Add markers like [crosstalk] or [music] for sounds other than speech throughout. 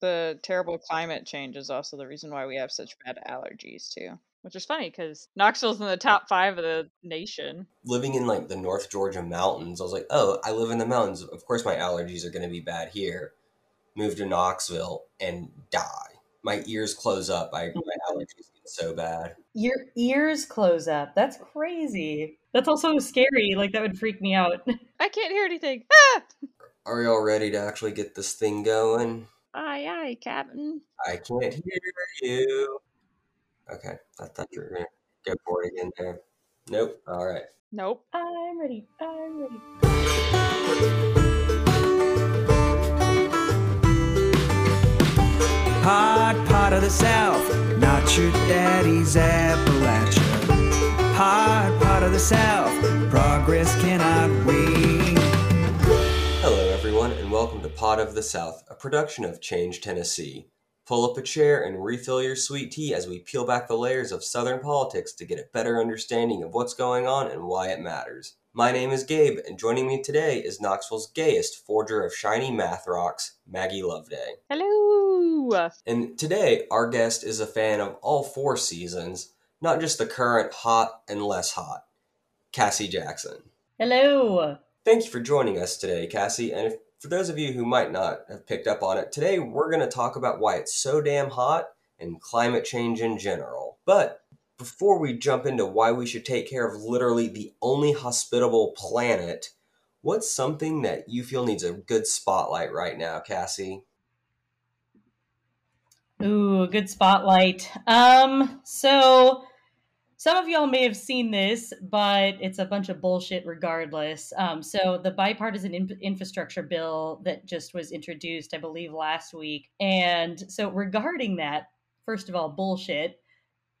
The terrible climate change is also the reason why we have such bad allergies too. Which is funny because Knoxville's in the top five of the nation. Living in like the North Georgia mountains, I was like, oh, I live in the mountains. Of course, my allergies are going to be bad here. Move to Knoxville and die. My ears close up. I, my [laughs] allergies get so bad. Your ears close up. That's crazy. That's also scary. Like, that would freak me out. [laughs] I can't hear anything. Ah! Are y'all ready to actually get this thing going? Aye, aye, Captain. I can't hear you. Okay, I thought you were going to go for it again there. Nope. All right. Nope. I'm ready. I'm ready. Hot pot of the South, not your daddy's Appalachia. Hot pot of the South, progress cannot wait. Hello, everyone, and welcome to Pot of the South, a production of Change Tennessee. Pull up a chair and refill your sweet tea as we peel back the layers of Southern politics to get a better understanding of what's going on and why it matters. My name is Gabe, and joining me today is Knoxville's gayest forger of shiny math rocks, Maggie Loveday. Hello. And today, our guest is a fan of all four seasons, not just the current hot and less hot, Cassie Jackson. Hello. Thank you for joining us today, Cassie. And if, for those of you who might not have picked up on it, today we're going to talk about why it's so damn hot and climate change in general. But before we jump into why we should take care of literally the only hospitable planet, what's something that you feel needs a good spotlight right now, Cassie? Ooh, good spotlight. Um, so some of y'all may have seen this, but it's a bunch of bullshit regardless. Um, so the bipartisan in- infrastructure bill that just was introduced, I believe, last week. And so regarding that, first of all, bullshit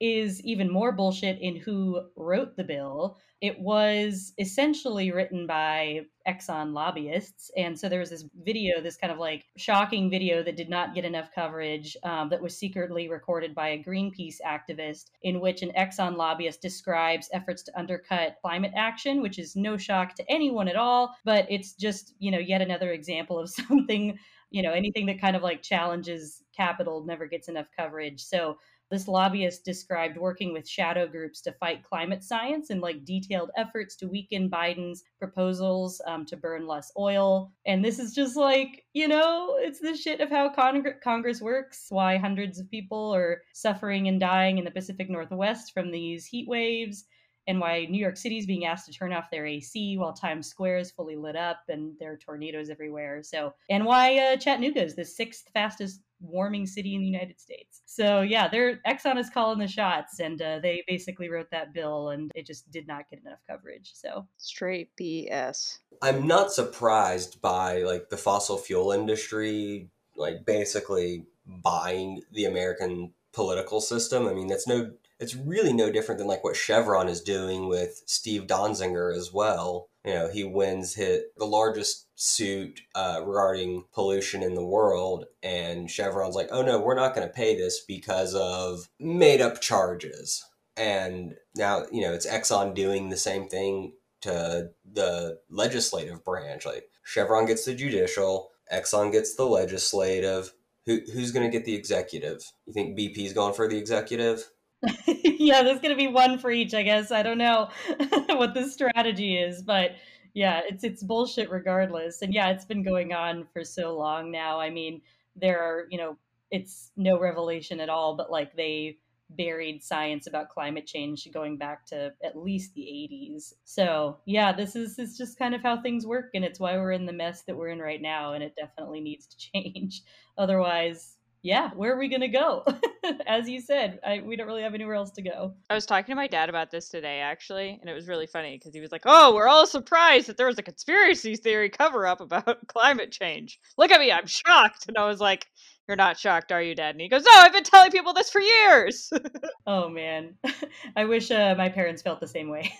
is even more bullshit in who wrote the bill. It was essentially written by Exxon lobbyists. And so there was this video, this kind of like shocking video that did not get enough coverage, um, that was secretly recorded by a Greenpeace activist, in which an Exxon lobbyist describes efforts to undercut climate action, which is no shock to anyone at all. But it's just, you know, yet another example of [laughs] something, you know, anything that kind of like challenges capital never gets enough coverage. So this lobbyist described working with shadow groups to fight climate science and like detailed efforts to weaken Biden's proposals um, to burn less oil. And this is just like, you know, it's the shit of how Cong- Congress works, why hundreds of people are suffering and dying in the Pacific Northwest from these heat waves. And why New York City is being asked to turn off their AC while Times Square is fully lit up and there are tornadoes everywhere. So, and why uh, Chattanooga is the sixth fastest warming city in the United States. So yeah, they're Exxon is calling the shots, and uh, they basically wrote that bill, and it just did not get enough coverage. So Straight BS. I'm not surprised by like the fossil fuel industry, like basically buying the American political system. I mean, that's no, it's really no different than like what Chevron is doing with Steve Donziger as well. You know, he wins hit the largest suit uh, regarding pollution in the world, and Chevron's like, "Oh no, we're not going to pay this because of made up charges." And now, you know, it's Exxon doing the same thing to the legislative branch. Like Chevron gets the judicial, Exxon gets the legislative. Who, who's going to get the executive? You think BP's going for the executive? [laughs] yeah, there's going to be one for each, I guess. I don't know [laughs] what the strategy is, but yeah, it's it's bullshit regardless. And yeah, it's been going on for so long now. I mean, there are, you know, it's no revelation at all, but like they buried science about climate change going back to at least the 80s. So, yeah, this is is just kind of how things work and it's why we're in the mess that we're in right now and it definitely needs to [laughs] change. Otherwise, yeah, where are we going to go? [laughs] As you said, I, we don't really have anywhere else to go. I was talking to my dad about this today, actually, and it was really funny because he was like, "Oh, we're all surprised that there was a conspiracy theory cover up about [laughs] climate change. Look at me, I'm shocked." And I was like, "You're not shocked, are you, Dad?" And he goes, "No, I've been telling people this for years." [laughs] oh man, I wish uh, my parents felt the same way.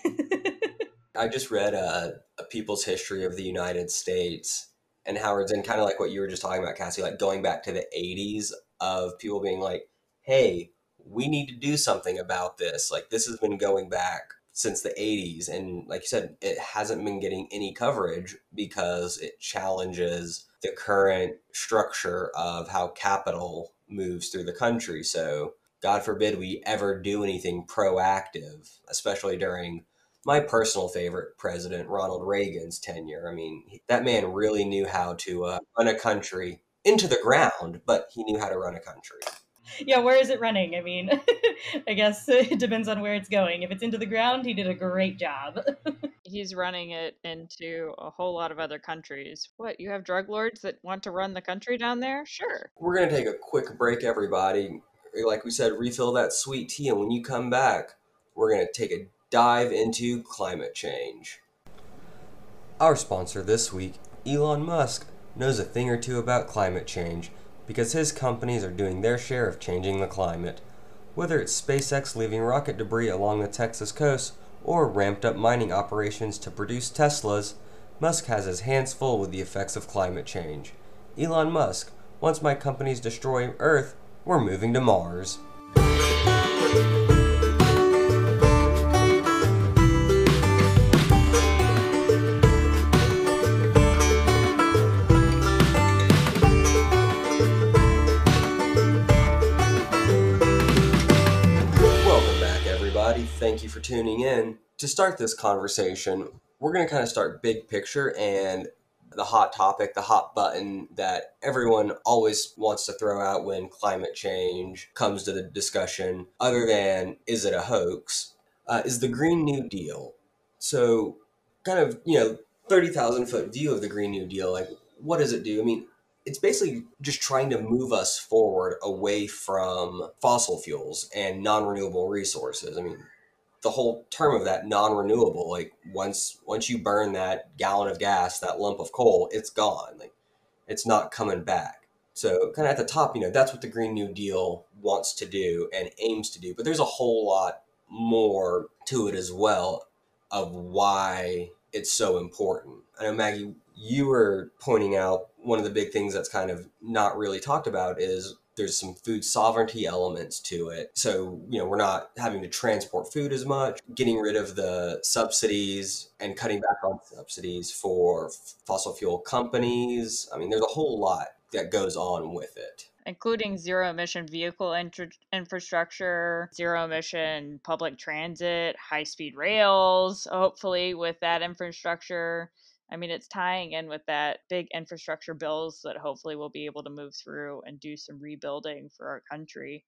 I just read uh, a People's History of the United States, and Howard Zinn kind of like what you were just talking about, Cassie, like going back to the 80s of people being like, hey, we need to do something about this. Like, this has been going back since the 80s and like you said it hasn't been getting any coverage because it challenges the current structure of how capital moves through the country so god forbid we ever do anything proactive especially during my personal favorite president ronald reagan's tenure i mean that man really knew how to uh, run a country into the ground but he knew how to run a country yeah, where is it running? I mean, [laughs] I guess [laughs] it depends on where it's going. If it's into the ground, he did a great job. [laughs] He's running it into a whole lot of other countries. What, you have drug lords that want to run the country down there? Sure. We're going to take a quick break, everybody. Like we said, refill that sweet tea. And when you come back, we're going to take a dive into climate change. Our sponsor this week, Elon Musk, knows a thing or two about climate change because his companies are doing their share of changing the climate. Whether it's SpaceX leaving rocket debris along the Texas coast or ramped up mining operations to produce Teslas, Musk has his hands full with the effects of climate change. Elon Musk, once my companies destroy Earth, we're moving to Mars. Thank you for tuning in. To start this conversation, we're going to kind of start big picture and the hot topic, the hot button that everyone always wants to throw out when climate change comes to the discussion, other than is it a hoax, uh, is the Green New Deal. So, kind of, you know, 30,000 foot view of the Green New Deal, like, what does it do? I mean, it's basically just trying to move us forward away from fossil fuels and non renewable resources. I mean, the whole term of that non-renewable like once once you burn that gallon of gas that lump of coal it's gone. Like it's not coming back. So kind of at the top you know that's what the green new deal wants to do and aims to do. But there's a whole lot more to it as well of why it's so important. I know maggie you were pointing out one of the big things that's kind of not really talked about is there's some food sovereignty elements to it. So, you know, we're not having to transport food as much, getting rid of the subsidies and cutting back on subsidies for fossil fuel companies. I mean, there's a whole lot that goes on with it. Including zero emission vehicle infrastructure, zero emission public transit, high speed rails, hopefully, with that infrastructure I mean, it's tying in with that big infrastructure bills that hopefully we'll be able to move through and do some rebuilding for our country.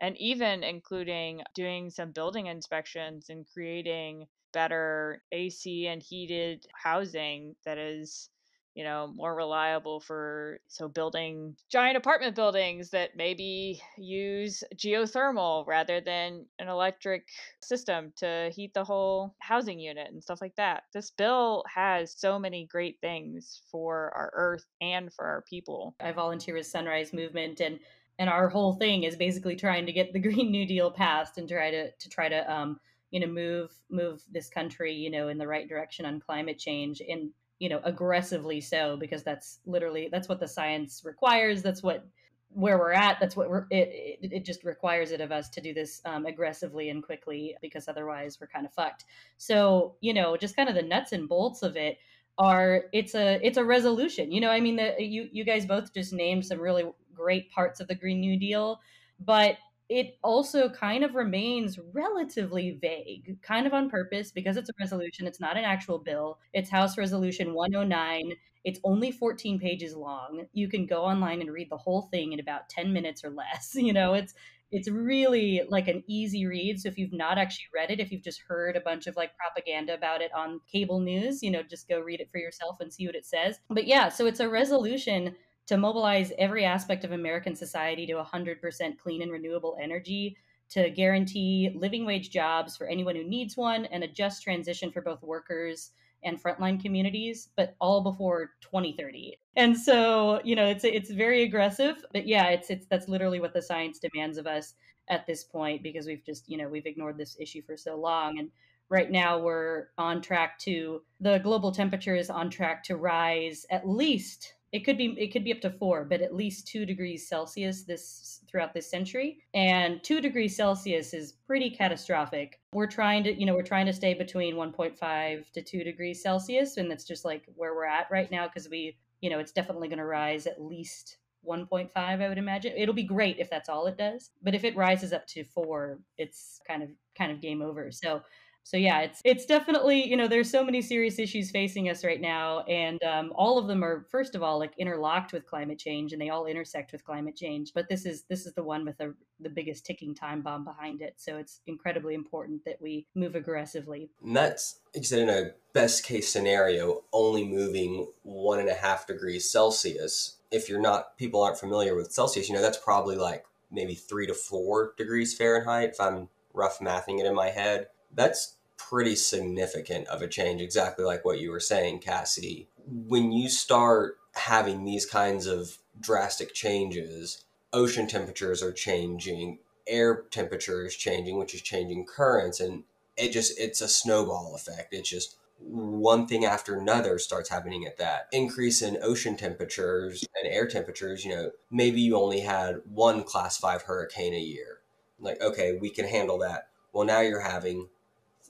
And even including doing some building inspections and creating better AC and heated housing that is you know, more reliable for so building giant apartment buildings that maybe use geothermal rather than an electric system to heat the whole housing unit and stuff like that. This bill has so many great things for our earth and for our people. I volunteer with Sunrise Movement and and our whole thing is basically trying to get the [laughs] Green New Deal passed and try to to try to um you know move move this country you know in the right direction on climate change and you know aggressively so because that's literally that's what the science requires that's what where we're at that's what we're it it, it just requires it of us to do this um, aggressively and quickly because otherwise we're kind of fucked. So you know just kind of the nuts and bolts of it are it's a it's a resolution you know i mean the, you you guys both just named some really great parts of the green new deal but it also kind of remains relatively vague, kind of on purpose because it's a resolution. It's not an actual bill. It's House Resolution 109. It's only 14 pages long. You can go online and read the whole thing in about 10 minutes or less. [laughs] You know, it's it's really like an easy read. So if you've not actually read it, if you've just heard a bunch of like propaganda about it on cable news, you know, just go read it for yourself and see what it says. But yeah, so it's a resolution to mobilize every aspect of American society to 100% clean and renewable energy, to guarantee living wage jobs for anyone who needs one, and a just transition for both workers and frontline communities, but all before 2030. And so, you know, it's it's very aggressive, but yeah, it's it's that's literally what the science demands of us at this point because we've just, you know, we've ignored this issue for so long and right now we're on track to the global temperature is on track to rise at least it could be it could be up to four but at least two degrees celsius this throughout this century. And two degrees celsius is pretty catastrophic. We're trying to you know we're trying to stay between 1.5 to 2 degrees celsius and that's just like where we're at right now because we you know it's definitely going to rise at least 1.5 i would imagine. It'll be great if that's all it does but if it rises up to 4 it's kind of kind of game over. So so yeah it's it's definitely you know there's so many serious issues facing us right now and um, all of them are first of all like interlocked with climate change and they all intersect with climate change but this is this is the one with the, the biggest ticking time bomb behind it. So it's incredibly important that we move aggressively. And that's in a best case scenario only moving one and a half degrees celsius. If you're not people aren't familiar with celsius you know that's probably like maybe three to four degrees fahrenheit if i'm rough mathing it in my head. That's pretty significant of a change, exactly like what you were saying, Cassie. When you start having these kinds of drastic changes, ocean temperatures are changing, air temperature is changing, which is changing currents, and it just it's a snowball effect. It's just one thing after another starts happening at that increase in ocean temperatures and air temperatures you know maybe you only had one class 5 hurricane a year like okay we can handle that well now you're having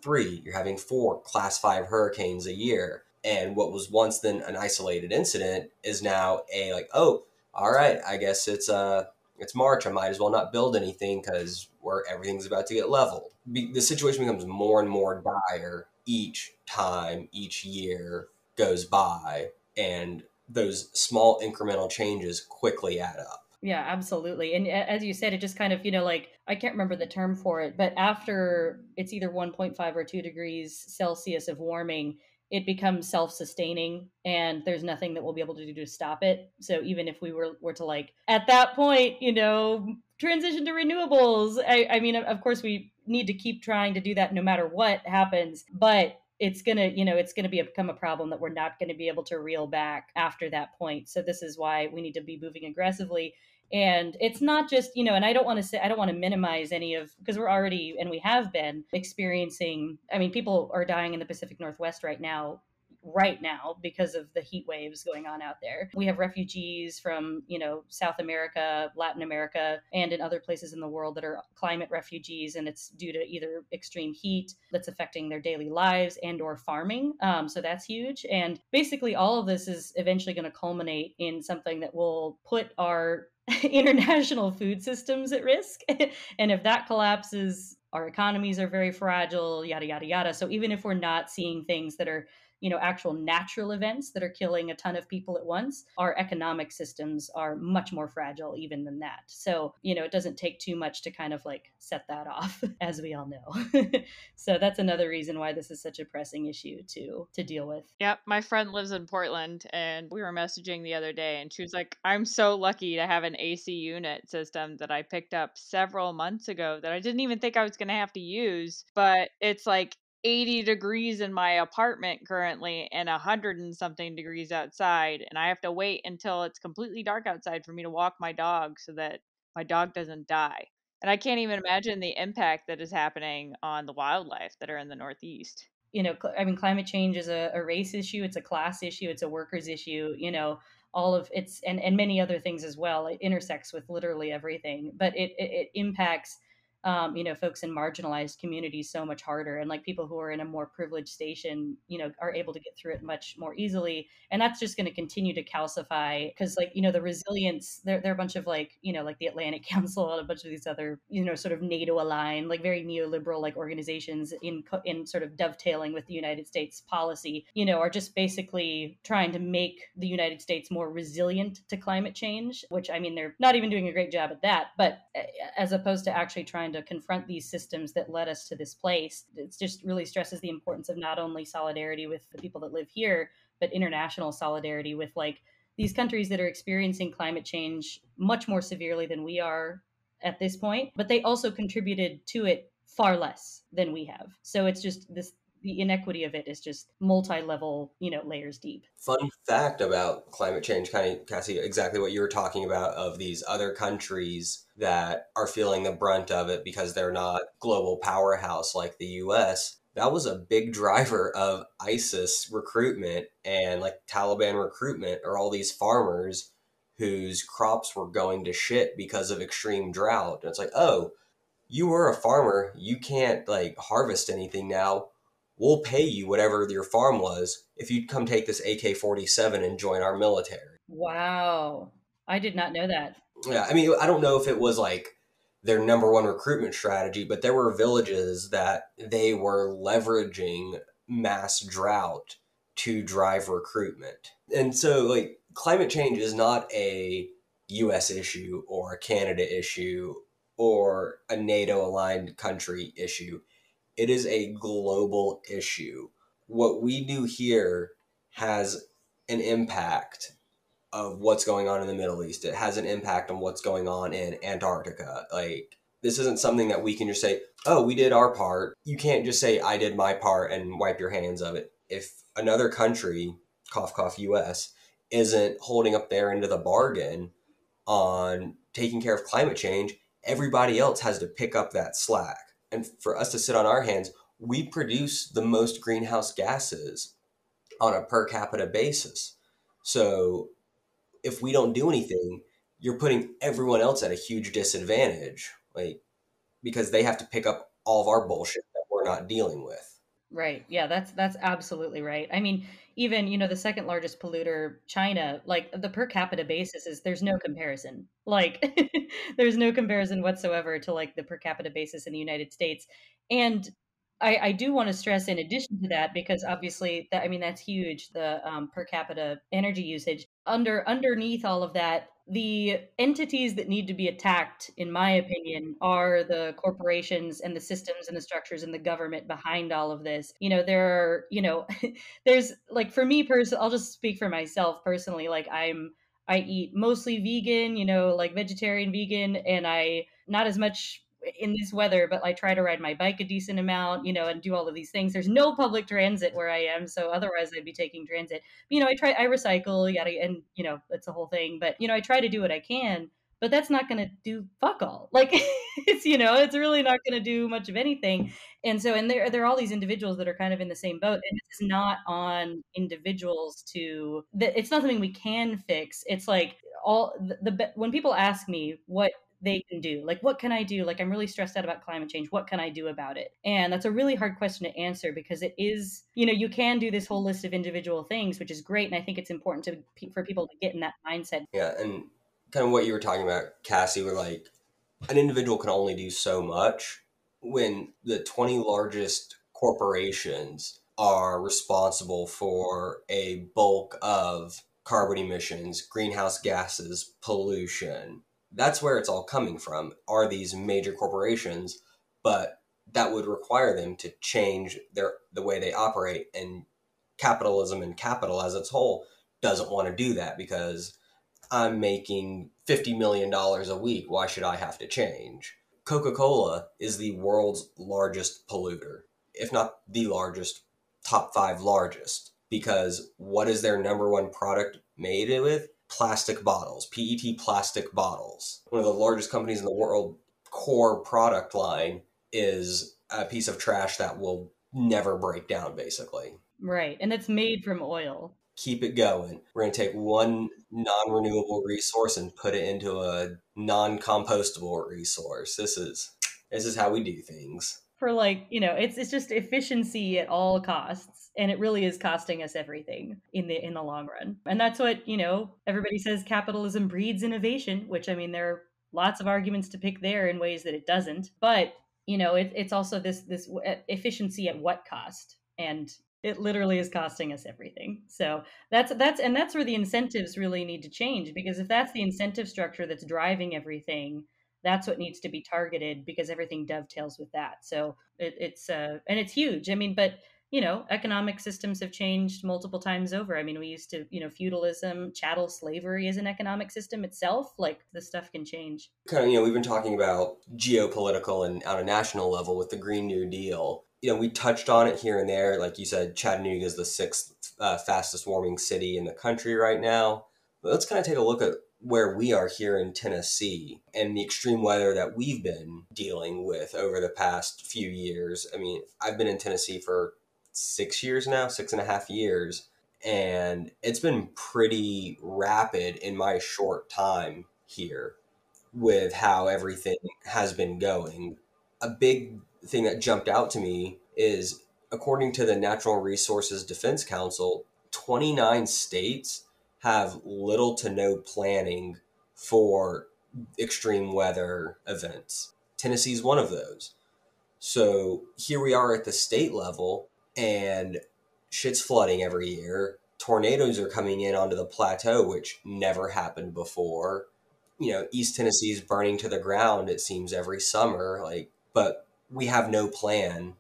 three, you're having four class five hurricanes a year. And what was once then an isolated incident is now a like, oh, all right, I guess it's uh it's March. I might as well not build anything because where everything's about to get leveled. Be- the situation becomes more and more dire each time, each year goes by, and those small incremental changes quickly add up. Yeah, absolutely. And as you said, it just kind of, you know, like I can't remember the term for it, but after it's either 1.5 or 2 degrees Celsius of warming, it becomes self-sustaining and there's nothing that we'll be able to do to stop it. So even if we were were to like at that point, you know, transition to renewables, I, I mean, of course we need to keep trying to do that no matter what happens, but it's gonna you know it's gonna be a, become a problem that we're not going to be able to reel back after that point. So this is why we need to be moving aggressively. And it's not just you know and i don't want to say i don't want to minimize any of because we're already and we have been experiencing i mean people are dying in the pacific northwest right now right now because of the heat waves going on out there. We have refugees from, you know, South America, Latin America, and in other places in the world that are climate refugees, and it's due to either extreme heat that's affecting their daily lives and or farming. Um, so that's huge. And basically, all of this is eventually going to culminate in something that will put our [laughs] international food systems at risk. [laughs] and if that collapses, our economies are very fragile, yada, yada, yada. So even if we're not seeing things that are you know actual natural events that are killing a ton of people at once our economic systems are much more fragile even than that. So you know it doesn't take too much to kind of like set that [laughs] off as we all know. [laughs] So that's another reason why this is such a pressing issue to to deal with. Yep my friend lives in portland and we were messaging the other day and she was like i'm so lucky to have an ac unit system that i picked up several months ago that i didn't even think i was going to have to use. But it's like 80 degrees in my apartment currently and 100 and something degrees outside and i have to wait until it's completely dark outside for me to walk my dog so that my dog doesn't die and i can't even imagine the impact that is happening on the wildlife that are in the northeast. You know i mean climate change is a, a race issue it's a class issue it's a workers issue you know all of it's and, and many other things as well it intersects with literally everything but it, it, it impacts um, you know, folks in marginalized communities so much harder. And like people who are in a more privileged station, you know, are able to get through it much more easily. And that's just going to continue to calcify because, like, you know, the resilience, there, there are a bunch of like, you know, like the Atlantic [laughs] Council and a bunch of these other, you know, sort of NATO aligned, like very neoliberal like organizations in, in sort of dovetailing with the United States policy, you know, are just basically trying to make the United States more resilient to climate change, which I mean, they're not even doing a great job at that. But eh, as opposed to actually trying to to confront these systems that led us to this place. It just really stresses the importance of not only solidarity with the people that live here, but international solidarity with like these countries that are experiencing climate change much more severely than we are at this point, but they also contributed to it far less than we have. So it's just this the inequity of it is just multi-level, you know, layers deep. Fun fact about climate change, kind of Cassie, exactly what you were talking about of these other countries that are feeling the brunt of it because they're not global powerhouse like the US. that was a big [laughs] driver of ISIS recruitment and like Taliban recruitment or all these farmers whose crops were going to shit because of extreme drought. And it's like, oh, you were a farmer, you can't like harvest anything now. We'll pay you whatever your farm was if you'd come take this AK 47 and join our military. Wow. I did not know that. Yeah, I mean, I don't know if it was like their number one recruitment strategy, but there were villages that they were leveraging mass drought to drive recruitment. And so, like, climate change is not a US issue or a Canada issue or a NATO aligned country issue. It is a global issue. What we do here has an impact of what's going on in the Middle East. It has an impact on what's going on in Antarctica. Like, this isn't something that we can just say, oh, we did our part. You can't just say, I did my part and wipe your hands of it. If another country, cough, cough, US, isn't holding up their end of the bargain on taking care of climate change, everybody else has to pick up that slack. And for us to sit on our hands, we produce the most greenhouse gases on a per capita basis. So if we don't do anything, you're putting everyone else at a huge disadvantage, like because they have to pick up all of our bullshit that we're not dealing with. Right. Yeah, that's that's absolutely right. I mean, even, you know, the second largest polluter, China, like the per capita basis is there's no comparison. Like [laughs] there's no comparison whatsoever to like the per capita basis in the United States. And I, I do want to stress in addition to that because obviously that I mean that's huge the um, per capita energy usage under underneath all of that the entities that need to be attacked in my opinion are the corporations and the systems and the structures and the government behind all of this. You know there are you know [laughs] there's like for me personally i'll just speak for myself personally like i'm i eat mostly vegan you know like vegetarian vegan and i not as much in this weather, but I try to ride my bike a decent amount, you know, and do all of these things. There's no public transit where I am, so otherwise I'd be taking transit. You know, I try, I recycle, yada, and you know, that's a whole thing. But you know, I try to do what I can, but that's not going to do fuck all. [laughs] Like it's, you know, it's really not going to do much of anything. And so, and there, there are all these individuals that are kind of in the same boat, and it's not on individuals to. It's not something we can fix. It's like all the, the when people ask me what they can do like what can i do? Like i'm really stressed out about climate change. What can i do about it? And that's a really hard question to answer because it is you know you can do this whole list of individual things which is great and i think it's important to for people to get in that mindset. Yeah and kind of what you were talking about cassie were like an individual can only do so much when the 20 largest corporations are responsible for a bulk of carbon emissions greenhouse gases pollution that's where it's all coming from are these major corporations but that would require them to change their the way they operate and capitalism and capital as its whole doesn't want to do that because i'm making 50 million dollars a week why should i have to change? Coca-cola is the world's largest polluter if not the largest top 5 largest because what is their number one product made with plastic bottles, PET plastic bottles. One of the largest companies in the world, core product line is a piece of trash that will never break down, basically. Right. And it's made from oil. Keep it going. We're going to take one non renewable resource and put it into a non compostable resource. This is. This is how we do things for like you know it's it's just efficiency at all costs and it really is costing us everything in the in the long run. And that's what you know everybody says capitalism breeds innovation which i mean there are lots of arguments to pick there in ways that it doesn't. But you know it, it's also this this efficiency at what cost? And it literally is costing us everything. So that's that's and that's where the incentives really need to change because if that's the incentive structure that's driving everything that's what needs to be targeted because everything dovetails with that. So it, it's uh, and it's huge. I mean, but you know, economic systems have changed multiple times over. I mean, we used to, you know, feudalism, chattel slavery is an economic system itself. Like this stuff can change. Kind of, you know, we've been talking about geopolitical and on a national level with the Green New Deal. You know, we touched on it here and there. Like you said, Chattanooga is the sixth uh, fastest warming city in the country right now. But let's kind of take a look at where we are here in Tennessee and the extreme weather that we've been dealing with over the past few years. I mean, I've been in Tennessee for six years now, six and a half years, and it's been pretty rapid in my short time here with how everything has been going. A big thing that jumped out to me is according to the Natural Resources Defense Council, 29 states have little to no planning for extreme weather events. Tennessee's one of those. So here we are at the state level, and shit's flooding every year. Tornadoes are coming in onto the plateau, which never happened before. You know, East Tennessee's burning to the ground, it seems, every summer. Like, but we have no plan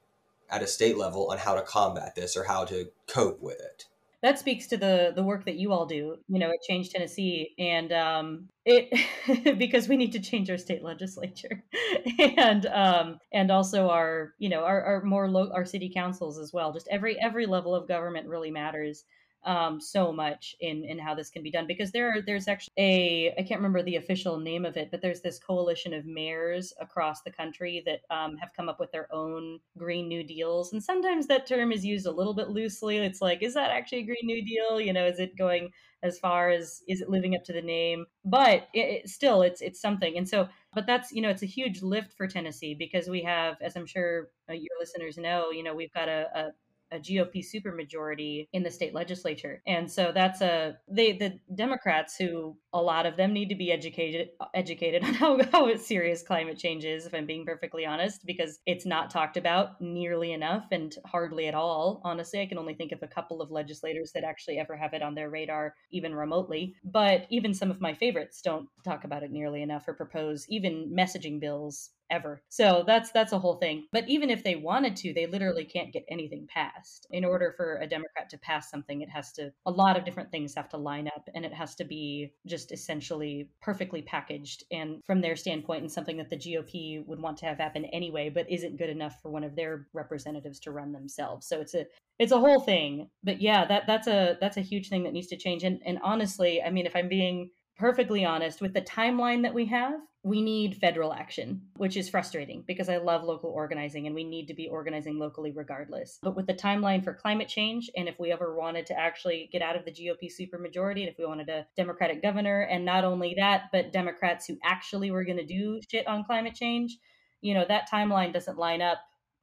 at a state level on how to combat this or how to cope with it that speaks to the the work that you all do you know at change tennessee and um it [laughs] because we need to change our state legislature [laughs] and um and also our you know our, our more our city councils as well. Just every every level of government really matters um, so much in in how this can be done because there are, there's actually a I can't remember the official name of it, but there's this coalition of mayors across the country that um, have come up with their own Green New Deals, and sometimes that term is used a little bit loosely. It's like, is that actually a Green New Deal? You know, is it going as far as is it living up to the name? But it, it, still, it's it's something, and so. But that's you know it's a huge lift for Tennessee because we have, as I'm sure uh, your listeners know, you know we've got a, a a GOP supermajority in the state legislature. And so that's a they the Democrats who a lot of them need to be educated educated [laughs] on how, how serious climate change is, if I'm being perfectly honest, because it's not talked about nearly enough and hardly at all. Honestly, I can only think of a couple of legislators that actually ever have it on their radar, even remotely. But even some of my favorites don't talk about it nearly enough or propose even messaging bills ever. So that's that's a whole thing. But even if they wanted to, they literally can't get anything passed. In order for a Democrat to pass something, it has to a lot of different things have to line up and it has to be just essentially perfectly packaged and from their standpoint and something that the GOP would want to have happen anyway, but isn't good enough for one of their representatives to run themselves. So it's a it's a whole thing. But yeah, that that's a that's a huge thing that needs to change. And and honestly, I mean if I'm being perfectly honest with the timeline that we have, we need federal action, which is frustrating because I love local organizing and we need to be organizing locally regardless. But with the timeline for climate change, and if we ever wanted to actually get out of the GOP supermajority, and if we wanted a Democratic governor, and not only that, but Democrats who actually were going to do shit on climate change, you know, that timeline doesn't line up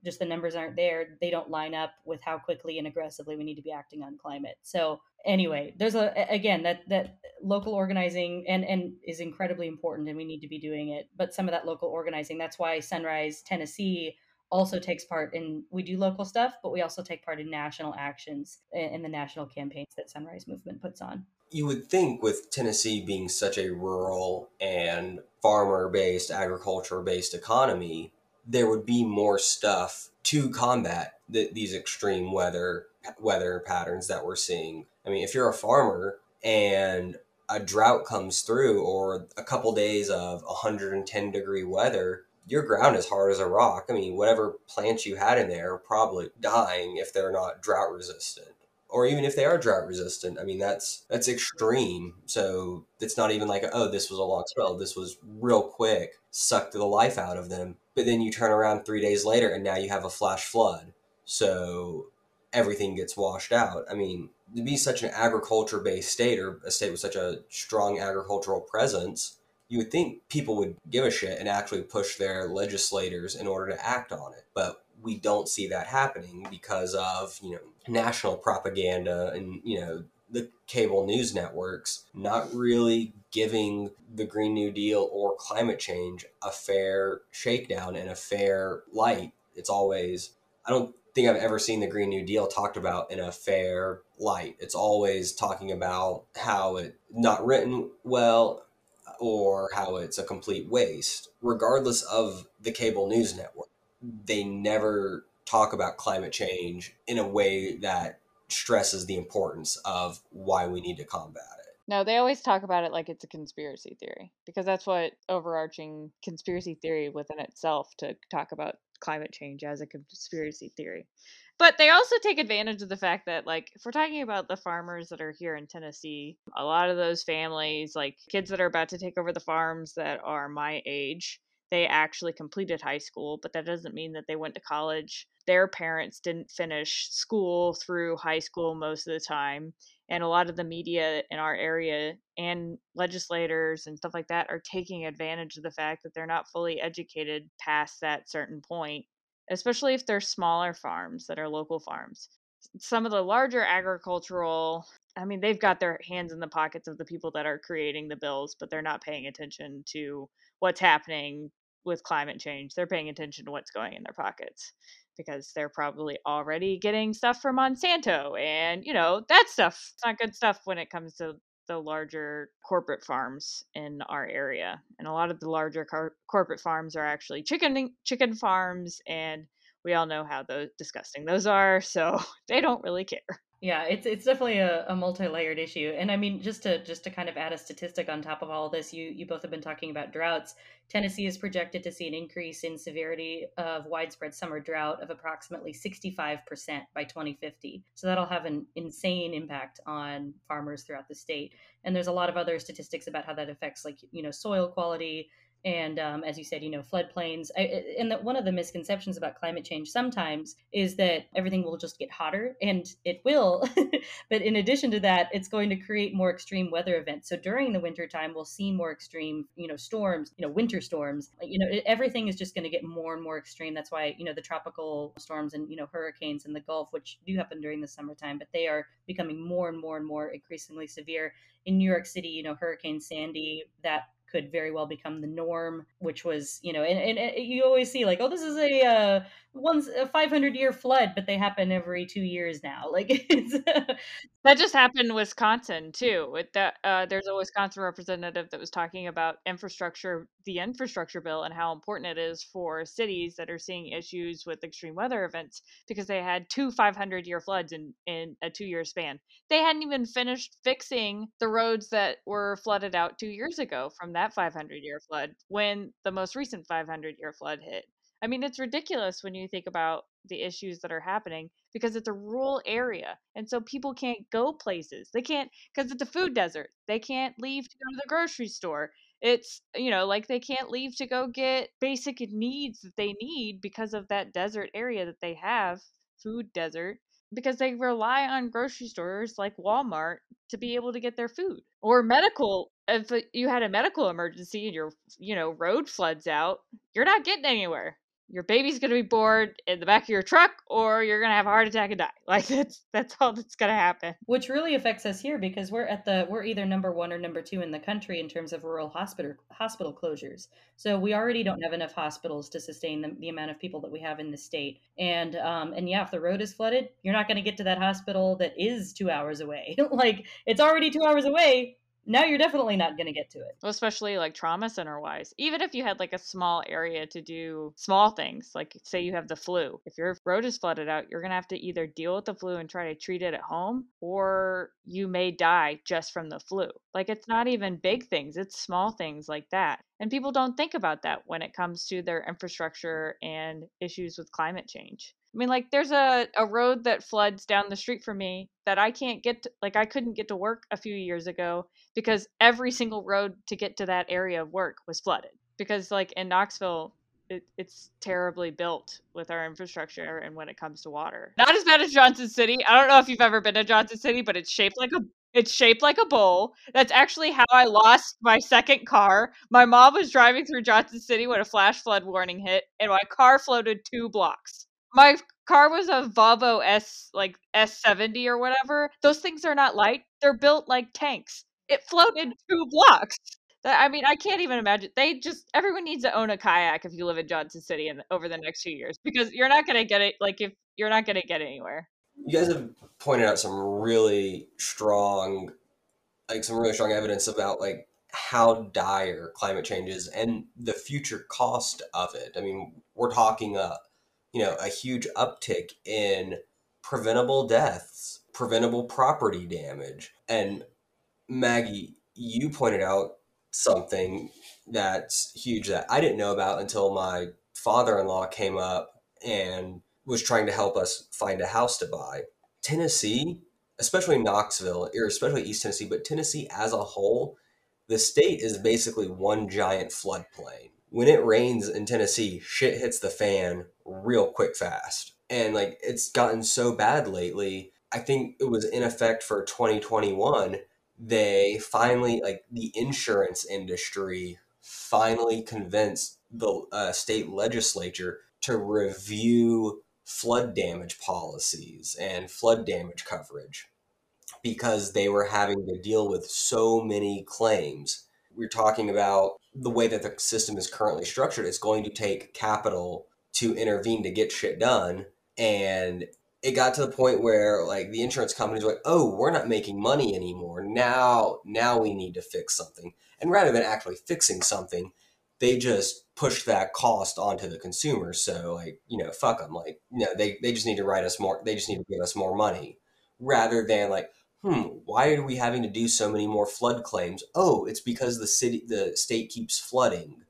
just the numbers aren't there they don't line up with how quickly and aggressively we need to be acting on climate. So anyway there's a again that that local organizing and and is incredibly important and we need to be doing it but some of that local organizing that's why sunrise tennessee also takes part in we do local stuff but we also take part in national actions in the national campaigns that sunrise movement puts on. You would think with tennessee being such a rural and farmer based agriculture based economy there would be more stuff to combat the, these extreme weather weather patterns that we're seeing. I mean, if you're a farmer and a drought comes through or a couple days of 110 degree weather, your ground is hard as a rock. I mean, whatever plants you had in there are probably dying if they're not drought resistant or even if they are drought resistant. I mean, that's that's extreme. So it's not even like, oh, this was a long spell. This was real quick, sucked the life out of them. But then you turn around three days later, and now you have a flash flood. So everything gets washed out. I mean, to be such an agriculture based state or a state with such a strong agricultural presence, you would think people would give a shit and actually push their legislators in order to act on it. But we don't see that happening because of, you know, national propaganda and, you know, the cable news networks not really giving the Green New Deal or climate change a fair shakedown and a fair light. It's always, I don't think I've ever seen the Green New Deal talked about in a fair light. It's always talking about how it not written well or how it's a complete waste, regardless of the cable news network they never talk about climate change in a way that stresses the importance of why we need to combat it. No, they always talk about it like it's a conspiracy theory because that's what overarching conspiracy theory within itself to talk about climate change as a conspiracy theory. But they also take advantage of the fact that, like, if we're talking about the farmers that are here in Tennessee, a lot of those families, like kids that are about to take over the farms that are my age, they actually completed high school, but that doesn't mean that they went to college. Their parents didn't finish school through high school most of the time. And a lot of the media in our area and legislators and stuff like that are taking advantage of the fact that they're not fully educated past that certain point, especially if they're smaller farms that are local farms. Some of the larger agricultural I mean, they've got their hands in the pockets of the people that are creating the bills, but they're not paying attention to what's happening with climate change. They're paying attention to what's going in their pockets because they're probably already getting stuff from Monsanto. And, you know, that stuff, it's not good stuff when it comes to the larger corporate farms in our area. And a lot of the larger corporate farms are actually chicken chicken farms and we all know how those disgusting those are, so [laughs] they don't really care. Yeah, it's it's definitely a, a multi-layered issue. And I mean, just to just to kind of add a statistic on top of all of this, you you both have been talking about droughts. Tennessee is projected to see an increase in severity of widespread summer drought of approximately 65% by 2050. So that'll have an insane impact on farmers throughout the state. And there's a lot of other statistics about how that affects like, you know, soil quality, and um, as you said, you know, floodplains. I, and that one of the misconceptions about climate change sometimes is that everything will just get hotter, and it will. [laughs] but in addition to that, it's going to create more extreme weather events. So during the wintertime, we'll see more extreme, you know, storms, you know, winter storms. You know, everything is just going to get more and more extreme. That's why, you know, the tropical storms and, you know, hurricanes in the Gulf, which do happen during the summertime, but they are becoming more and more and more increasingly severe. In New York City, you know, Hurricane Sandy, that could very well become the norm, which was, you know, and, and, you always see like, oh, this is a uh, once a 500 year flood, but they happen every two years now. [laughs] Like that just happened in Wisconsin too. With that, uh, there's a Wisconsin representative that was talking about infrastructure, the infrastructure bill, and how important it is for cities that are seeing issues with extreme weather events because they had two 500 year floods in in a two year span. They hadn't even finished fixing the roads that were flooded out two years ago from that 500 year flood when the most recent 500 year flood hit. I mean, it's ridiculous when you think about the issues that are happening because it's a rural area. And so people can't go places. They can't, because it's a food desert. They can't leave to go to the grocery store. It's, you know, like they can't leave to go get basic needs that they need because of that desert area that they have, food desert because they rely on grocery stores like Walmart to be able to get their food or medical if you had a medical emergency and your you know road floods out you're not getting anywhere your baby's going to be born in the back of your truck or you're going to have a heart attack and die. [laughs] Like that's that's all that's going to happen. Which really affects us here because we're at the we're either number one or number two in the country in terms of rural hospital hospital closures. So we already don't have enough hospitals to sustain the, the amount of people that we have in the state. And um and yeah if the road is flooded you're not going to get to that hospital that is two hours away. [laughs] Like it's already two hours away now you're definitely not going to get to it. Well, especially like trauma center wise. Even if you had like a small area to do small things, like say you have the flu, if your road is flooded out, you're going to have to either deal with the flu and try to treat it at home, or you may die just from the flu. Like it's not even big things, it's small things like that. And people don't think about that when it comes to their infrastructure and issues with climate change. I mean, like, there's a, a road that floods down the street from me that I can't get to, like, I couldn't get to work a few years ago because every single road to get to that area of work was flooded. Because, like, in Knoxville, it, it's terribly built with our infrastructure and when it comes to water. Not as bad as Johnson City. I don't know if you've ever been to Johnson City, but it's shaped like a it's shaped like a bowl. That's actually how I lost my second car. My mom was driving through Johnson City when a flash flood warning hit, and my car floated two blocks my car was a Volvo S like S70 or whatever. Those things are not light. They're built like tanks. It floated [laughs] two blocks. I mean, I can't even imagine. They just everyone needs to own a kayak if you live in Johnson City and over the next few years because you're not going to get it like if you're not going to get anywhere. You guys have pointed out some really strong like some really strong evidence about like how dire climate change is and the future cost of it. I mean, we're talking uh you know, a huge uptick in preventable deaths, preventable property damage. And Maggie, you pointed out something that's huge that I didn't know about until my father in law came up and was trying to help us find a house to buy. Tennessee, especially Knoxville, or especially East Tennessee, but Tennessee as a whole, the state is basically one giant floodplain. When it rains in Tennessee, shit hits the fan real quick fast. And like it's gotten so bad lately. I think it was in effect for 2021. They finally, like the insurance industry, finally convinced the uh, state legislature to review flood damage policies and flood damage coverage because they were having to deal with so many claims. We're talking about the way that the system is currently structured. It's going to take capital to intervene to get shit done. And it got to the point where like the insurance companies were like, oh, we're not making money anymore. Now, now we need to fix something. And rather than actually fixing something, they just push that cost onto the consumer. So like, you know, fuck them. Like, you know, they, they just need to write us more. They just need to give us more money rather than like, hmm, why are we having to do so many more flood claims? Oh, it's because the city, the state keeps flooding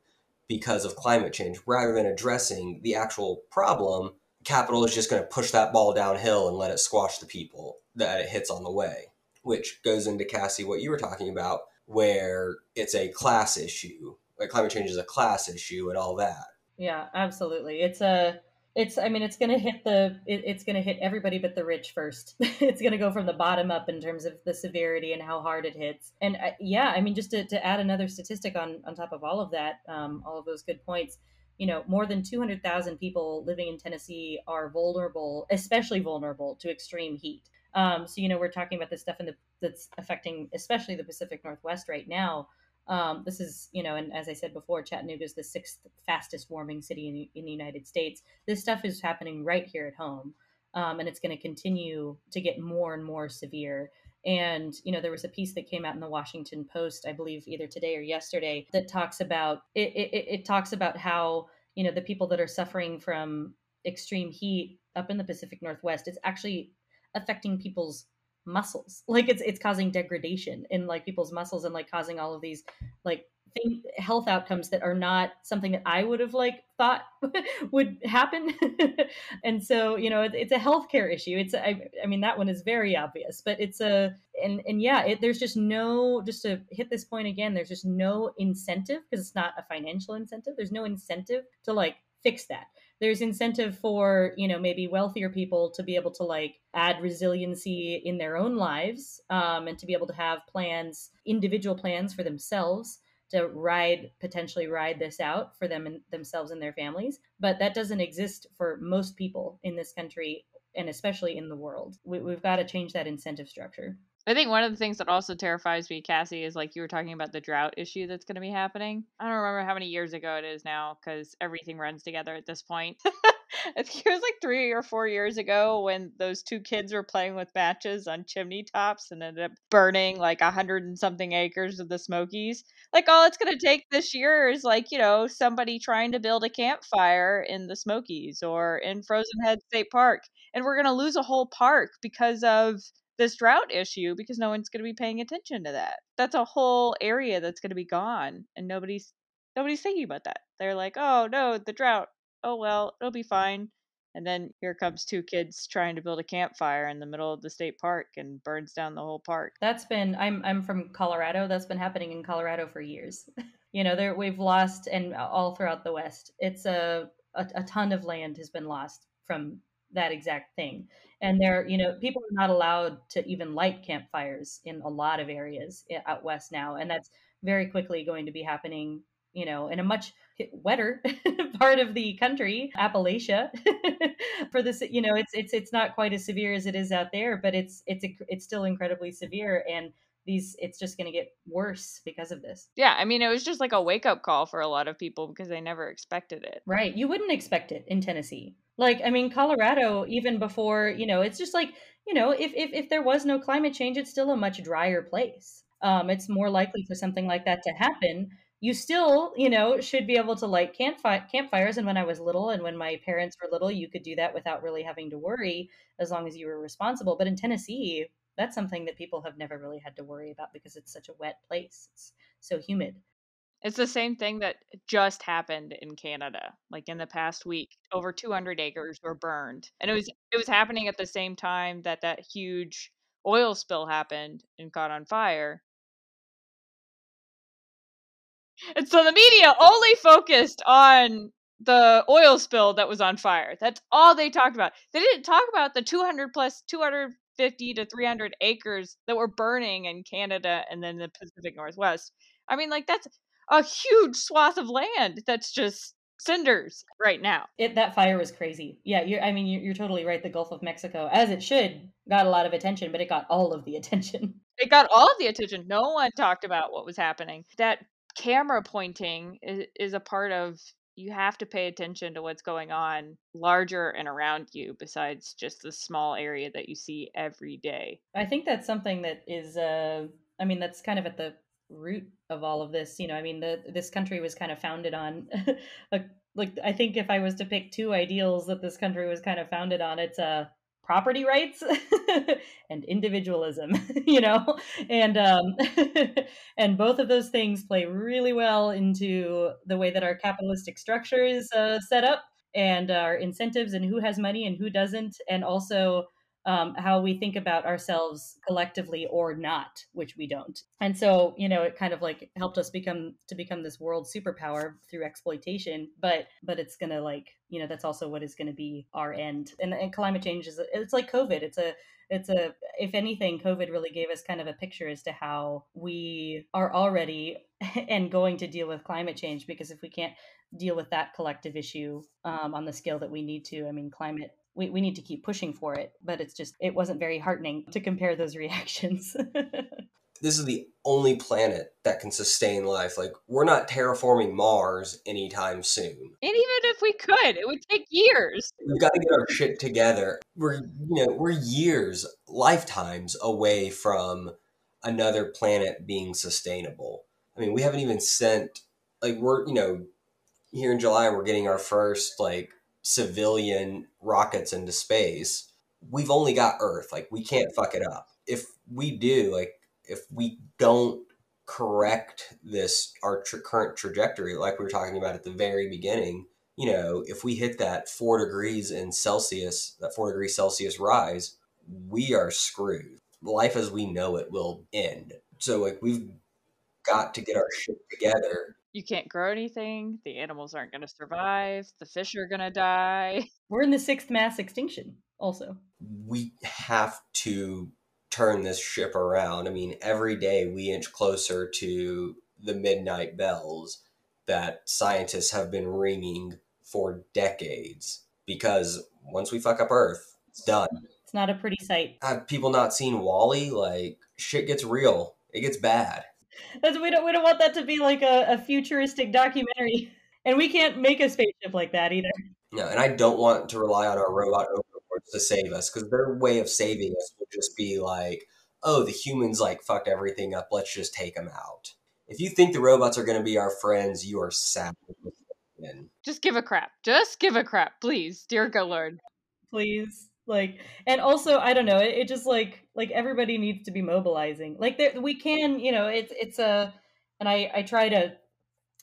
because of climate change rather than addressing the actual problem. Capital is just going to push that ball downhill and let it squash the people that it hits on the way, which goes into Cassie, what you were talking about, where it's a class issue like climate change is a class issue and all that. Yeah, absolutely. It's a it's i mean it's going to hit the it, it's going to hit everybody but the rich first. [laughs] It's going to go from the bottom up in terms of the severity and how hard it hits. And uh, yeah i mean just to, to add another statistic on on top of all of that um, all of those good points you know more than 200000 people living in tennessee are vulnerable especially vulnerable to extreme heat. Um, so you know we're talking about this stuff in the that's affecting especially the pacific northwest right now um, this is, you know, and as I said before, Chattanooga is the sixth fastest warming city in, in the United States. This stuff is happening right here at home, um, and it's going to continue to get more and more severe. And you know, there was a piece that came out in the Washington Post, I believe, either today or yesterday, that talks about it. It, it talks about how you know the people that are suffering from extreme heat up in the Pacific Northwest, it's actually affecting people's muscles. [laughs] Like it's it's causing degradation in like people's muscles and like causing all of these like thing, health outcomes that are not something that i would have like thought [laughs] would happen. [laughs] And so you know it, it's a healthcare issue. It's I, I mean that one is very obvious but it's a and and yeah it, there's just no just to hit this point again there's just no incentive because it's not a financial incentive. There's no incentive to like fix that there's incentive for you know maybe wealthier people to be able to like add resiliency in their own lives um, and to be able to have plans individual plans for themselves to ride potentially ride this out for them and themselves and their families. But that doesn't exist for most people in this country and especially in the world. We, we've got to change that incentive structure I think one of the things that also terrifies me, Cassie, is like you were talking about the drought issue that's going to be happening. I don't remember how many years ago it is now because everything runs together at this point. [laughs] I think it was like three or four years ago when those two kids were playing with matches on chimney tops and ended up burning like a hundred and something acres of the Smokies. Like all it's going to take this year is like, you know, somebody trying to build a campfire in the Smokies or in Frozen Head State Park. And we're going to lose a whole park because of this drought issue because no one's going to be paying attention to that. That's a whole area that's going to be gone and nobody's nobody's thinking about that. They're like, "Oh, no, the drought. Oh well, it'll be fine." And then here comes two kids trying to build a campfire in the middle of the state park and burns down the whole park. That's been I'm I'm from Colorado. That's been happening in Colorado for years. [laughs] you know, there we've lost and all throughout the West. It's a, a a ton of land has been lost from that exact thing. And there, you know, people are not allowed to even light campfires in a lot of areas out west now, and that's very quickly going to be happening. You know, in a much wetter [laughs] part of the country, Appalachia. [laughs] For this, you know, it's it's it's not quite as severe as it is out there, but it's it's it's still incredibly severe and these it's just going to get worse because of this. Yeah, I mean it was just like a wake up call for a lot of people because they never expected it. Right. You wouldn't expect it in Tennessee. Like I mean Colorado even before, you know, it's just like, you know, if if if there was no climate change, it's still a much drier place. Um it's more likely for something like that to happen. You still, you know, should be able to light campfire campfires and when I was little and when my parents were little, you could do that without really having to worry as long as you were responsible. But in Tennessee, that's something that people have never really had to worry about because it's such a wet place. It's so humid. It's the same thing that just happened in Canada. Like in the past week, over 200 acres were burned. And it was it was happening at the same time that that huge oil spill happened and caught on fire. And so the media only focused on the oil spill that was on fire. That's all they talked about. They didn't talk about the 200 plus 250 to 300 acres that were burning in Canada and then the Pacific Northwest. I mean, like that's a huge swath of land that's just cinders right now. It, that fire was crazy. Yeah, you're, I mean, you're, you're totally right. The Gulf of Mexico, as it should, got a lot of attention, but it got all of the attention. [laughs] It got all of the attention. No one talked about what was happening. That camera pointing is, is a part of you have to pay attention to what's going on larger and around you besides just the small area that you see every day. I think that's something that is uh I mean that's kind of at the root of all of this, you know, I mean the this country was kind of founded on [laughs] a, like I think if I was to pick two ideals that this country was kind of founded on, it's uh property rights [laughs] and individualism [laughs] you know? And um and both of those things play really well into the way that our capitalistic structure is uh, set up and our incentives and who has money and who doesn't and also um, how we think about ourselves collectively or not, which we don't. And so, you know, it kind of like helped us become to become this world superpower through exploitation. But but it's gonna like you know that's also what is going to be our end. And, and climate change is it's like COVID. It's a it's a if anything covid really gave us kind of a picture as to how we are already [laughs] and going to deal with climate change because if we can't deal with that collective issue um, on the scale that we need to i mean climate we, we need to keep pushing for it but it's just it wasn't very heartening to compare those [laughs] reactions. This is the only planet that can sustain life. Like we're not terraforming mars anytime soon. And even if we could it would take years. We've got to get our shit together. We're you know we're years lifetimes away from another planet being sustainable. I mean we haven't even sent like we're you know here in july we're getting our first like civilian rockets into space, we've only got Earth. Like we can't fuck it up. If we do, like if we don't correct this our tra- current trajectory, like we were talking about at the very beginning, you know, if we hit that four degrees in Celsius, that four degrees Celsius rise, we are screwed. Life as we know it will end. So like we've got to get our shit together you can't grow anything. The animals aren't going to survive. The fish are going to die. [laughs] We're in the sixth mass extinction, also. We have to turn this ship around. I mean, every day we inch closer to the midnight bells that scientists have been ringing for decades. Because once we fuck up Earth, it's done. It's not a pretty sight. Have people not seen WALL-E? Like, shit gets real. It gets bad. That's, we don't we don't want that to be like a, a futuristic documentary, and we can't make a spaceship like that either. No, and I don't want to rely on our robot overlords to save us because their way of saving us would just be like, oh, the humans like fucked everything up. Let's just take them out. If you think the robots are going to be our friends, you are sad. Just give a crap. Just give a crap, please, dear God Lord. Please like and also i don't know it, it, just like like everybody needs to be mobilizing. Like there we can you know it's it's a and i i try to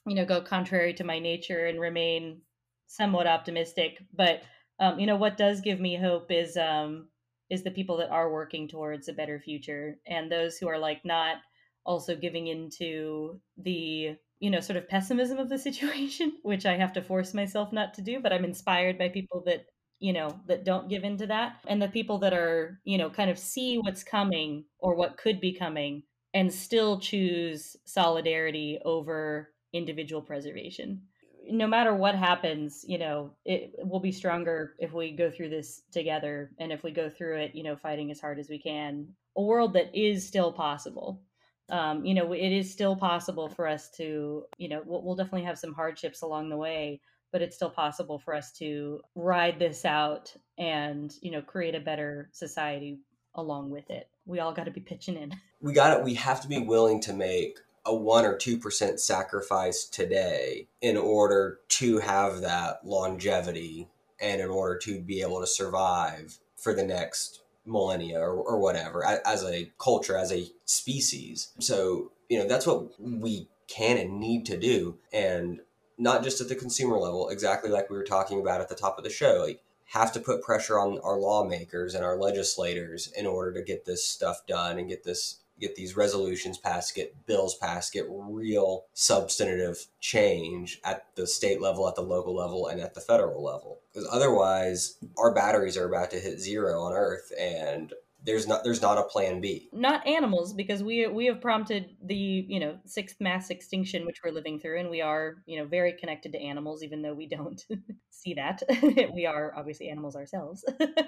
you know go contrary to my nature and remain somewhat optimistic but um you know what does give me hope is um is the people that are working towards a better future and those who are like not also giving into the you know sort of pessimism of the [laughs] situation which i have to force myself not to do but i'm inspired by people that you know that don't give into that. And the people that are you know kind of see what's coming or what could be coming and still choose solidarity over individual preservation. No matter what happens you know it will be stronger if we go through this together and if we go through it you know fighting as hard as we can. A world that is still possible. Um, you know it is still possible for us to you know we'll, we'll definitely have some hardships along the way but it's still possible for us to ride this out and you know create a better society along with it. We all got to be pitching in. [laughs] We got it we have to be willing to make a 1 or 2% sacrifice today in order to have that longevity and in order to be able to survive for the next millennia or, or whatever as a culture as a species. So you know that's what we can and need to do. And not just at the consumer level, exactly like we were talking about at the top of the show. Like, have to put pressure on our lawmakers and our legislators in order to get this stuff done and get this get these resolutions passed, get bills passed, get real substantive change at the state level, at the local level, and at the federal level. Because otherwise, our batteries are about to hit zero on Earth, and there's not there's not a plan B. Not animals, because we we have prompted the you know sixth mass extinction which we're living through, and we are you know very connected to animals, even though we don't [laughs] see that. [laughs] we are obviously animals ourselves.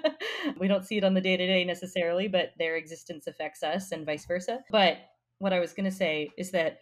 [laughs] we don't see it on the day to day necessarily, but their existence affects us, and vice versa. But what I was going to say is that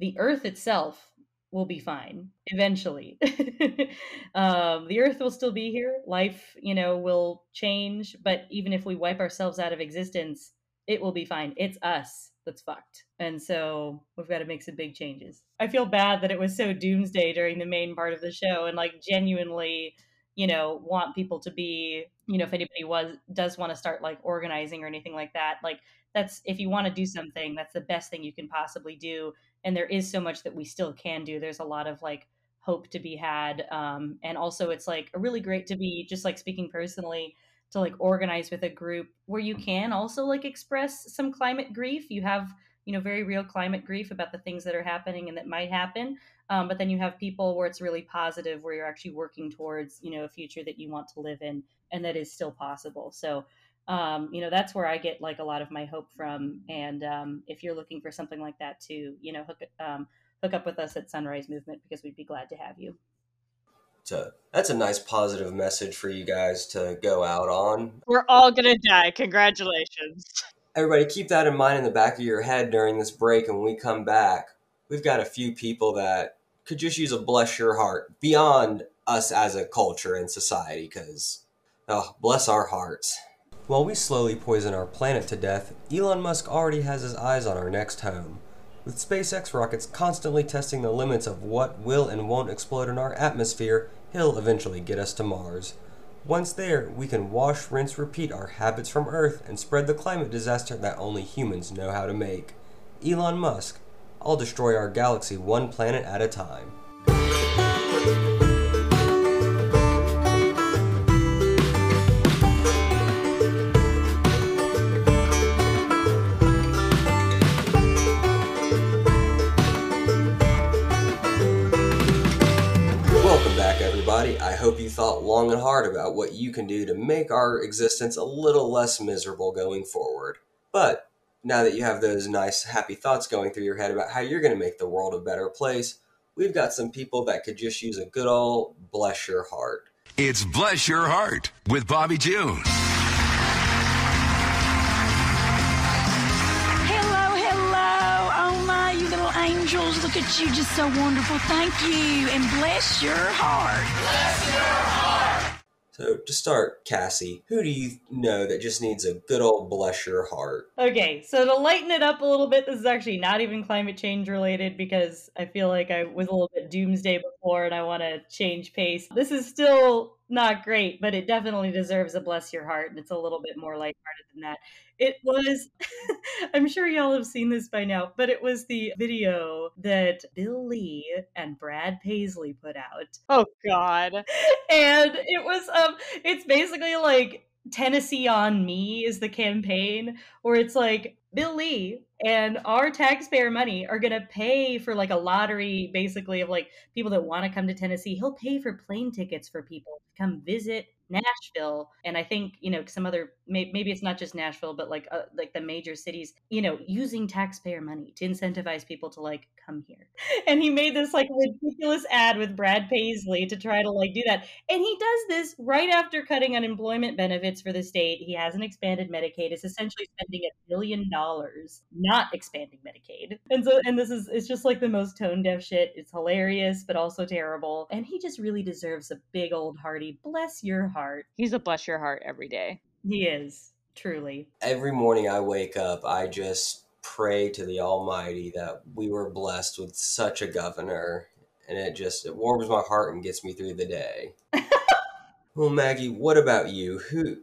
the Earth itself will be fine eventually. [laughs] um, the earth will still be here. Life, you know, will change. But even if we wipe ourselves out of existence, it will be fine. It's us that's fucked. And so we've got to make some big changes. I feel bad that it was so doomsday during the main part of the show and like genuinely you know want people to be you know if anybody was does want to start like organizing or anything like that like that's if you want to do something that's the best thing you can possibly do and there is so much that we still can do. There's a lot of like hope to be had um, and also it's like really great to be just like speaking personally to like organize with a group where you can also like express some climate grief. You have you know very real climate grief about the things that are happening and that might happen um, but then you have people where it's really positive where you're actually working towards you know a future that you want to live in and that is still possible. So um, you know that's where i get like a lot of my hope from and um, if you're looking for something like that too you know hook, um, hook up with us at sunrise movement because we'd be glad to have you so that's a nice positive message for you guys to go out on We're all gonna die. Congratulations. everybody keep that in mind in the back of your head during this break and when we come back we've got a few people that could just use a bless your heart beyond us as a culture and society because oh bless our hearts while we slowly poison our planet to death elon musk already has his eyes on our next home with spacex rockets constantly testing the limits of what will and won't explode in our atmosphere he'll eventually get us to mars once there, we can wash, rinse, repeat our habits from Earth and spread the climate disaster that only humans know how to make. Elon Musk, I'll destroy our galaxy one planet at a time. Hope you thought long and hard about what you can do to make our existence a little less miserable going forward. But now that you have those nice, happy thoughts going through your head about how you're going to make the world a better place, we've got some people that could just use a good old bless your heart. It's Bless Your Heart with Bobby June. Angels. Look at you, just so wonderful. Thank you. And bless your heart. Bless your heart. So, to start, Cassie, who do you know that just needs a good old bless your heart? Okay, so to lighten it up a little bit, this is actually not even climate change related because I feel like I was a little bit doomsday before and I want to change pace. This is still not great, but it definitely deserves a bless your heart and it's a little bit more lighthearted than that. It was, [laughs] I'm sure y'all have seen this by now, but it was the video that Bill Lee and Brad Paisley put out Oh God. [laughs] and it was um it's basically like Tennessee on me is the campaign where it's like Bill Lee and our taxpayer money are going to pay for like a lottery basically of like people that want to come to Tennessee. He'll pay for plane tickets for people to come visit Nashville and I think, you know, some other maybe it's not just Nashville but like uh, like the major cities, you know, using taxpayer money to incentivize people to like come here. [laughs] And he made this like ridiculous ad with Brad Paisley to try to like do that. And he does this right after cutting unemployment benefits for the state. He hasn't expanded Medicaid. It's essentially spending a billion dollars not expanding Medicaid. And so and this is it's just like the most tone deaf shit. It's hilarious but also terrible. And he just really deserves a big old hearty bless your heart. He's a bless your heart every day. He is truly. Every morning I wake up, I just pray to the Almighty that we were blessed with such a governor, and it just it warms my heart and gets me through the day. [laughs] well, Maggie, what about you? Who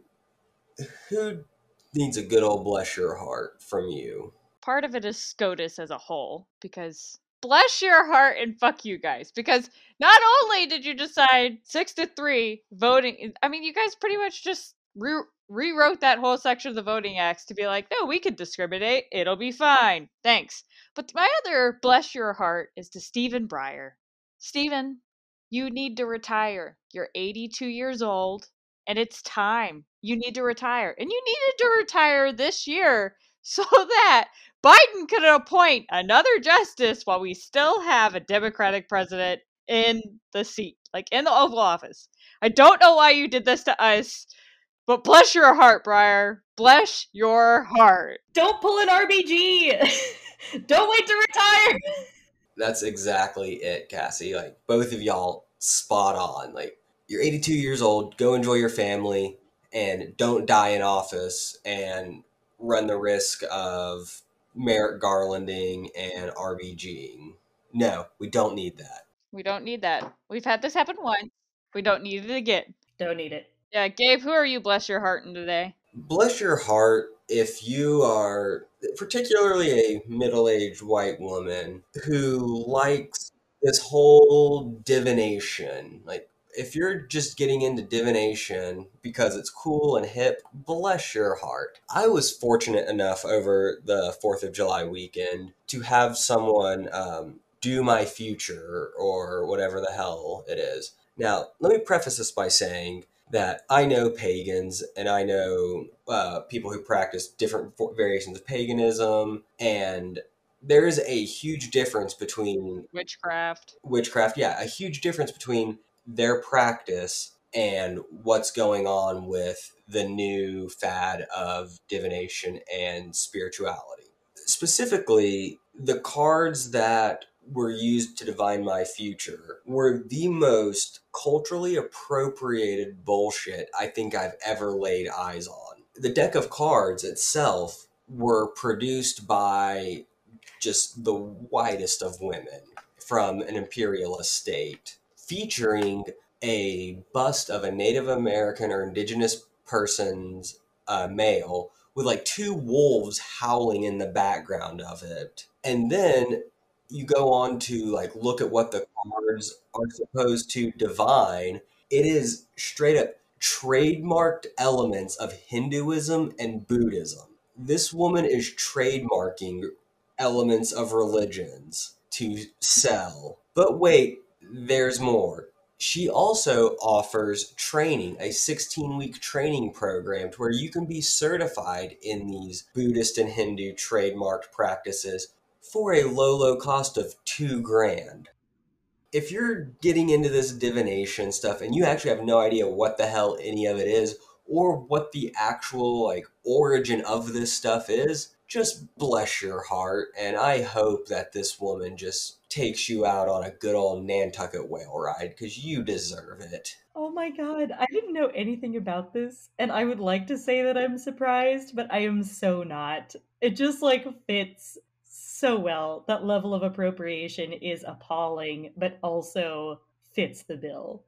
who needs a good old bless your heart from you? Part of it is SCOTUS as a whole because bless your heart and fuck you guys because not only did you decide six to three voting, I mean, you guys pretty much just re- rewrote that whole section of the Voting Acts to be like, no, we could discriminate. It'll be fine. Thanks. But my other bless your heart is to Stephen Breyer. Stephen, you need to retire. You're 82 years old and it's time. You need to retire. And you needed to retire this year [laughs] so that Biden could appoint another justice while we still have a Democratic president in the seat, like in the Oval Office. I don't know why you did this to us, but bless your heart, Breyer. Bless your heart. Don't pull an RBG. [laughs] don't wait to retire. That's exactly it, Cassie. Like both of y'all spot on. Like you're 82 years old, go enjoy your family and don't die in office and run the risk of Merrick Garlanding and RBGing. No, we don't need that. We don't need that. We've had this happen once. We don't need it again. Don't need it. Yeah, Gabe, who are you bless your heart in today? Bless your heart if you are particularly a middle-aged white woman who likes this whole divination. Like if you're just getting into divination because it's cool and hip, bless your heart. I was fortunate enough over the 4th of July weekend to have someone um, do my future or whatever the hell it is. Now, let me preface this by saying that I know pagans and I know uh, people who practice different variations of paganism, and there is a huge difference between witchcraft. Witchcraft, yeah, a huge difference between their practice and what's going on with the new fad of divination and spirituality. Specifically, the cards that were used to divine my future were the most culturally appropriated bullshit I think I've ever laid eyes on. The deck of cards itself were produced by just the whitest of women from an imperialist estate, featuring a bust of a Native American or indigenous person's uh, male with like two wolves howling in the background of it. And then you go on to like look at what the cards are supposed to divine, it is straight up trademarked elements of Hinduism and Buddhism. This woman is trademarking elements of religions to sell. But wait, there's more. She also offers training, a 16 week training program to where you can be certified in these Buddhist and Hindu trademarked practices for a low, low cost of two grand. If you're getting into this divination stuff and you actually have no idea what the hell any of it is or what the actual like origin of this stuff is, just bless your heart and I hope that this woman just takes you out on a good old Nantucket whale ride because you deserve it. Oh my god, I didn't know anything about this, and I would like to say that I'm surprised, but I am so not. It just like fits so well. That level of appropriation is appalling, but also fits the bill.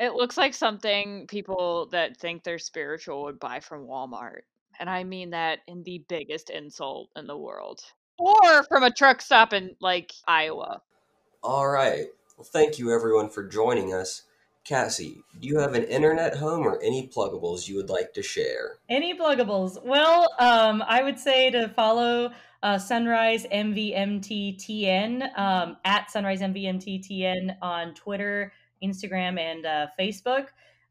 It looks like something people that think they're spiritual would buy from Walmart. And I mean that in the biggest insult in the world. Or from a truck stop in like Iowa. All right. Well, thank you everyone for joining us. Cassie, do you have an internet home or any pluggables you would like to share? Any pluggables? Well, um, I would say to follow uh, Sunrise MVMTTN um, at Sunrise MVMTTN on Twitter, Instagram, and uh, Facebook.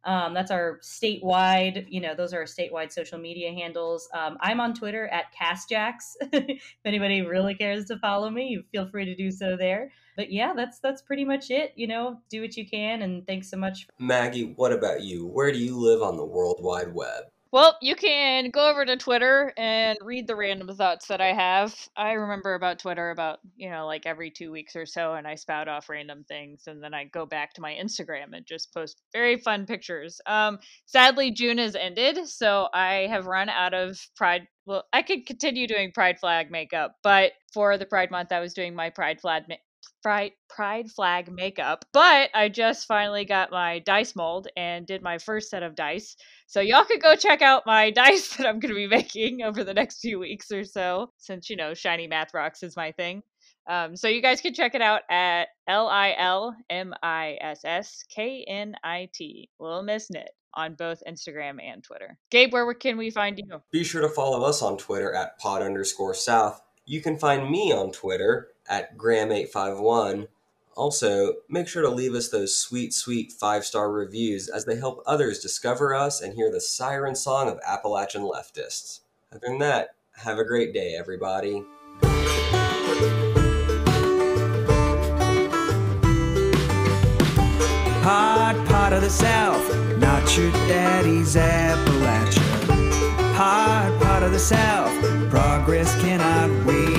Um, that's our statewide, you know, those are our statewide social media handles. Um, I'm on Twitter at CastJax. [laughs] if anybody really cares to follow me, feel free to do so there. But yeah, that's that's pretty much it. You know, do what you can, and thanks so much. Maggie, what about you? Where do you live on the World Wide Web? Well, you can go over to Twitter and read the random thoughts that I have. I remember about Twitter about, you know, like every two weeks or so, and I spout off random things, and then I go back to my Instagram and just post very fun pictures. Um, sadly, June has ended, so I have run out of Pride. Well, I could continue doing Pride flag makeup, but for the Pride month, I was doing my Pride flag pride flag makeup but i just finally got my dice mold and did my first set of dice so y'all could go check out my [laughs] dice that i'm going to be making over the next few weeks or so since you know shiny math rocks is my thing Um, so you guys can check it out at L I L M I S S K N I T, Little Miss Knit, on both Instagram and Twitter. Gabe, where can we find you? Be sure to follow us on Twitter at pod underscore south. You can find me on Twitter at Graham851. Also, make sure to leave us those sweet, sweet five star reviews as they help others discover us and hear the siren song of Appalachian leftists. Other than that, have a great day, everybody. Hot pot of the South, not your daddy's Appalachia. Hot pot of the South, progress cannot wait.